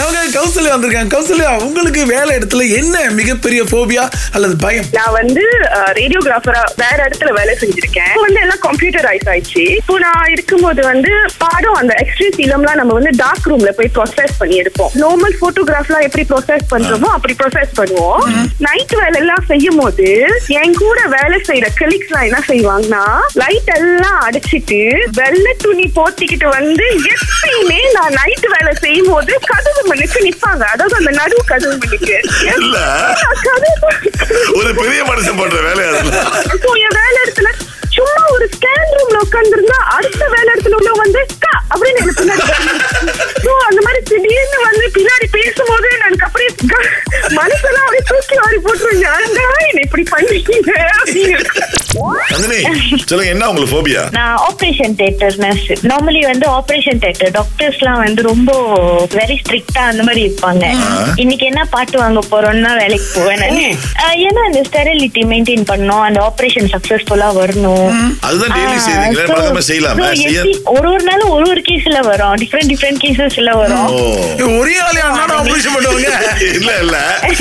நமக்கு கௌசல்யா வந்திருக்காங்க. கௌசல்யா உங்களுக்கு வேலை இடத்துல என்ன மிகப்பெரிய போபியா அல்லது பயம்? நான் வந்து ரேடியோகிராஃபரா வேற இடத்துல வேலை செஞ்சிருக்கேன். வந்து எல்லாம் கம்ப்யூட்டரைஸ் ஆயிடுச்சு. இப்போ நான் இருக்கும்போது வந்து பாடம் அந்த எக்ஸ்ட்ரீ ஃபிலிம்லாம் நம்ம வந்து டார்க் ரூம்ல போய் ப்ரொசஸ் பண்ணி எடுப்போம். நார்மல் போட்டோகிராஃப்லாம் எப்படி ப்ரொசஸ் பண்றோமோ அப்படி ப்ரொசஸ் பண்ணுவோம். நைட் வேலை எல்லாம் செய்யும் போது என் கூட வேலை செய்யற கலீக்ஸ் எல்லாம் என்ன செய்வாங்கன்னா லைட் எல்லாம் அடிச்சிட்டு வெள்ளை துணி போத்திக்கிட்டு வந்து எப்பயுமே நான் நைட் வேலை செய்யும் போது கதவு நிப்பாங்க. அதாவது அந்த நடு கதவு மணிக்கு இல்ல. ஒரு பெரிய மனுஷன் பண்ற வேலை என் வேலை இடத்துல சும்மா ஒரு ஸ்கேன் ரூம்ல உட்கார்ந்துருந்தா அடுத்த வேலை இடத்துல உள்ள வந்து அப்படின்னு எனக்கு பின்னாடி அந்த மாதிரி திடீர்னு வந்து பின்னாடி பேசும்போது எனக்கு அப்படியே மனசெல்லாம் அப்படியே தூக்கி வாரி போட்டுருங்க "ஏன்டா என்னை இப்படி பண்ணிட்டீங்க? அப்படின்னு. நந்தினி சொல்லுங்க என்ன உங்களுக்கு போபியா நான் ஆபரேஷன் தியேட்டர் நர்ஸ் நார்மலி வந்து ஆபரேஷன் தியேட்டர் டாக்டர்ஸ்லாம் வந்து ரொம்ப வெரி ஸ்ட்ரிக்டா அந்த மாதிரி இருப்பாங்க. இன்னைக்கு என்ன பாட்டு வாங்க போறோம்னா வேலைக்கு போவேன் நானு. ஏன்னா அந்த ஸ்டெரிலிட்டி மெயின்டைன் பண்ணணும். அந்த ஆபரேஷன் சக்சஸ்ஃபுல்லா வரணும். அதுதான் பழக்கமா செய்யலாமே, ஒரு ஒரு நாளும் ஒரு ஒரு கேஸ்ல வரும். டிஃப்ரெண்ட் டிஃப்ரெண்ட் கேசஸ்ல வரும். ஒரே ஆளே ஆபரேஷன் பண்ணுவாங்க? இல்ல இல்ல.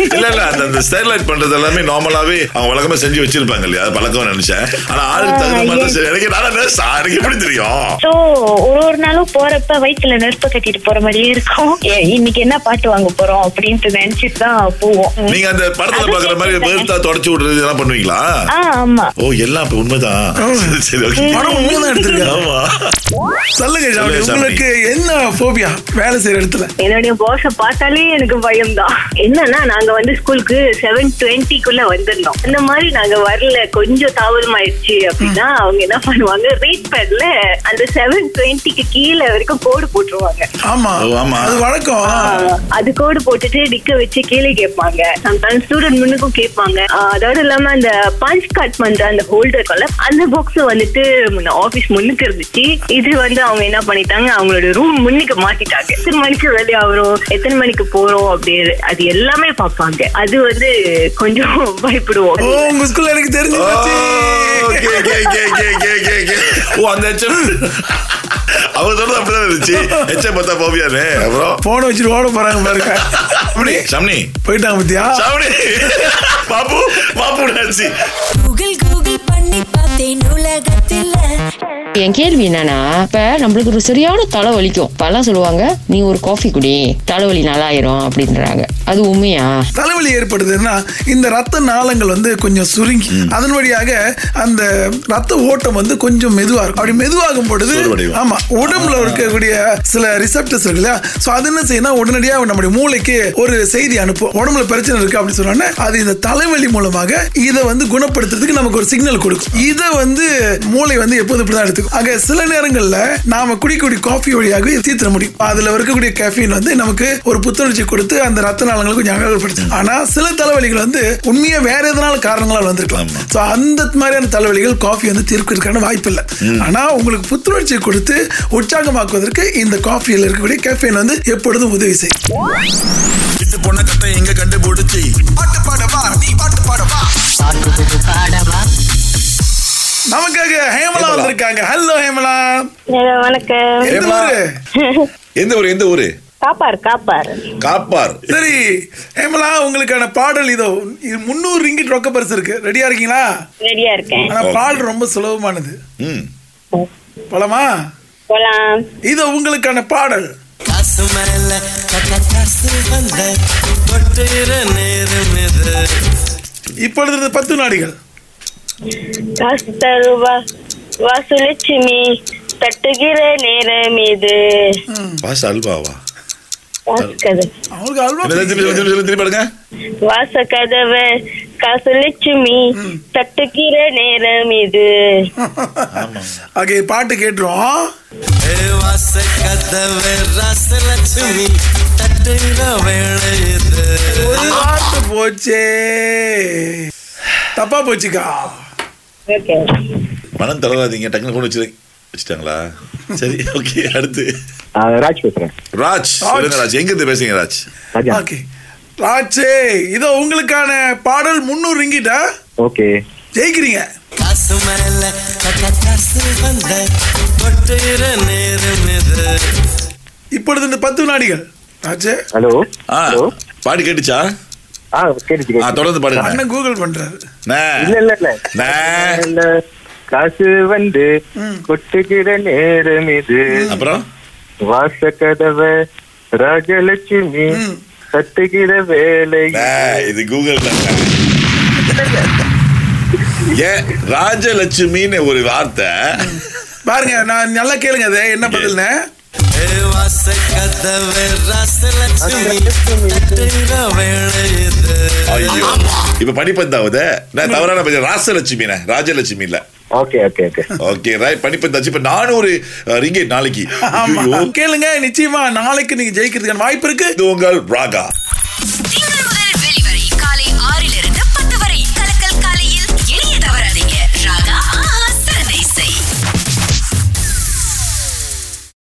இல்ல இல்ல. அந்த அந்த ஸ்டைலைட் பண்றது எல்லாமே நார்மலாவே அவங்க வழக்கமா செஞ்சு வச்சிருப்பாங்க இல்லையா? அது பழக்கம் நினைச்சேன். ஆனா ஆளுக்கு தகுந்த மாதிரி. எனக்கு நானா nurse ஆ? எனக்கு எப்படி தெரியும்? சோ ஒரு ஒரு நாளும் போறப்ப வயிற்றுல நெருப்ப கட்டிட்டு போற மாதிரியே இருக்கும். இன்னைக்கு என்ன பாட்டு வாங்க போறோம் அப்படின்ட்டு நினைச்சிட்டு தான் போவோம். நீங்க அந்த படத்துல பாக்குற மாதிரி வேர்த்தா தொடச்சு விடுறது இதெல்லாம் பண்ணுவீங்களா? ஆமா. ஓ எல்லாம் இப்ப உண்மைதான். சரி, ஓகே. படம் உண்மைதான் எடுத்திருக்காரு ஆமா. சொல்லுங்க. உங்களுக்கு என்ன போபியா வேலை செய்யற இடத்துல. என்னுடைய பாஸ பார்த்தாலே எனக்கு பயம் தான் என்னன்னா நாங்க வந்து ஸ்கூலுக்கு செவன் டுவெண்ட்டிக்குள்ள வந்திருந்தோம். இந்த மாதிரி நாங்க வரல கொஞ்சம் தாமதமாயிடுச்சு அப்படின்னா அவங்க என்ன பண்ணுவாங்க ரேட் பேட்ல அந்த செவன் டுவெண்ட்டிக்கு கீழே வரைக்கும் கோடு போட்டுருவாங்க. ஆமா. ஓ, ஆமா. அது வழக்கம். ஆஹ், அது கோடு போட்டுட்டு நிக்க வச்சு கேள்வி கேட்பாங்க. சம்டைம்ஸ் ஸ்டூடெண்ட் முன்னுக்கும் கேட்பாங்க. அதோட இல்லாம அந்த பஞ்ச் கட் பண்ற அந்த ஹோல்டர் அந்த பாக்ஸ் வந்துட்டு ஆபீஸ் முன்னுக்கு இருந்துச்சு. இது வந்து அவங்க என்ன பண்ணிட்டாங்க அவங்களோட ரூம் முன்னுக்கு மாத்திட்டாங்க. எத்தனை மணிக்கு வெளியாகிறோம் எத்தனை மணிக்கு போறோம் அப்படி அது எல்லாமே பார்ப்பாங்க. அது வந்து கொஞ்சம் பயப்படுவோம். ஓ உங்க ஸ்கூல்ல எனக்கு தெரிஞ்சு ஓ, அந்த அவங்க சொல்றது அப்படிதான் இருந்துச்சு. எச்ச பார்த்தா போவியானே அப்புறம்? போனை வச்சுட்டு ஓட போறாங்க பாருங்க. அப்படி ஷம்னி. போயிட்டாங்க பத்தியா? ஷம்னி. பாப்பு பாப்பு நினைச்சு கூகுள் கூகுள் பண்ணி பார்த்தேன் உலகத்தில் என் கேள்வி என்னன்னா இப்ப நம்மளுக்கு ஒரு சரியான தலை வலிக்கும் இப்பெல்லாம் சொல்லுவாங்க நீ ஒரு காஃபி குடி தலைவலி நல்லாயிரும் அப்படின்றாங்க. அது உண்மையா? தலைவலி ஏற்படுதுன்னா இந்த ரத்த நாளங்கள் வந்து கொஞ்சம் சுருங்கி அதன் வழியாக அந்த ரத்த ஓட்டம் வந்து கொஞ்சம் மெதுவா இருக்கும். அப்படி மெதுவாகும் பொழுது. ஆமா உடம்புல இருக்கக்கூடிய சில ரிசப்டர்ஸ் இருக்கு இல்லையா? சோ அது என்ன செய்யணும் உடனடியாக நம்முடைய மூளைக்கு ஒரு செய்தி அனுப்பும். உடம்புல பிரச்சனை இருக்கு அப்படின்னு சொன்னோன்னே அது இந்த தலைவலி மூலமாக இதை வந்து குணப்படுத்துறதுக்கு நமக்கு ஒரு சிக்னல் கொடுக்கும். இதை வந்து மூளை வந்து எப்போது இப்படிதான் எடுத்துக்கும். ஆக சில நேரங்கள்ல நாம குடிக்கக்கூடிய காஃபி வழியாக தீர்த்திட முடியும். அதுல இருக்கக்கூடிய கேஃபீன் வந்து நமக்கு ஒரு புத்துணர்ச்சி கொடுத்து அந்த ரத்த நாளங்களை கொஞ்சம் அகலப்படுத்தும் ஆனா சில தலைவலிகள் வந்து உண்மையா வேற எதனால காரணங்களால் வந்திருக்கலாம். சோ அந்த மாதிரியான தலைவலிகள் காஃபி வந்து தீர்க்கிறதுக்கான வாய்ப்பு இல்லை. ஆனா உங்களுக்கு புத்துணர்ச்சியை கொடுத்து உற்சாகமாக்குவதற்கு இந்த காஃபியில் இருக்கக்கூடிய கேஃபீன் வந்து எப்பொழுதும் உதவி செய்யும். பொண்ண கத்தை எங்க கண்டுபிடிச்சி? பாட்டு பாடவா? நீ பாட்டு பாடவா? நமக்காக ஹேமலா. வந்திருக்காங்க. ஹலோ ஹேமலா. வணக்கம். எந்த ஹேமலா. ஊரு? எந்த ஊரு எந்த ஊரு? காப்பார் காப்பார். காப்பார். சரி ஹேமலா உங்களுக்கான பாடல் இதோ முந்நூறு ரிங்கிட் ரொக்க பரிசு இருக்கு. ரெடியா இருக்கீங்களா? ரெடியா இருக்கேன். ஆனா பாடல் ரொம்ப சுலபமானது. ம். போலாமா? போலாம். இது உங்களுக்கான பாடல். காசு மேல காசு வந்த கொட்டுகிற நேரம் இது. இப்பொழுது பத்து நாடிகள். வாசுலட்சுமி தட்டுகிற நேரம் இது பாஸ் அல்வாவா வாச கதவை காசு லட்சுமி தட்டுகிற நேரம் இது பாட்டு கேட்டுரும் வாச கதவே ராசலட்சுமி தட்டுகிற வேலை இது வார்த்தை போச்சே. தப்பா போச்சுக்கா. மனம் தளராதீங்க டக்குனு கொண்டு வச்சு வச்சுட்டாங்களா? சரி ஓகே அடுத்து. ராஜ் பேசுறேன். ராஜ் சொல்லுங்க ராஜ் எங்க இருந்து பேசுறீங்க ராஜ்? ராஜா. ஓகே. ராச்சே இதோ உங்களுக்கான பாடல் முந்நூறு ரிங்கிட்டா? ஓகே. ஜெயிக்கிறீங்க. காசு மேல கட்ட காசு வந்த கொட்டுகிற நேரம் இது இப்பொழுது இந்த பத்து வினாடிகள். ஆச்சு ஹலோ ஆ ஹலோ பாடி கேட்டுச்சா? தொடர்ந்து அண்ணன் கூகுள் பண்றாரு. நே. இல்ல இல்ல இல்ல. இல்ல, காசு வந்து கொட்டுகிற நேரம் இது. அப்புறம்? வாச கதவை ராஜலட்சுமி கட்டுகிற வேலை. இது கூகுள் ஏன் ராஜலட்சுமின்னு ஒரு வார்த்தை. பாருங்க நான் நல்லா கேளுங்க அது. என்ன பதில்னு? ஐயோ. இப்ப படிப்பந்தாவது நான் தவறான பதில். ராசலட்சுமிண்ணே ராஜலட்சுமி இல்ல. Okay okay okay okay right படிப்பந்தாச்சு இப்ப நானூறு ரிங்கேட் நாளைக்கு. கேளுங்க நிச்சயமா நாளைக்கு நீங்க ஜெயிக்கிறதுக்கான வாய்ப்பு இருக்கு. இது உங்கள் ராகா.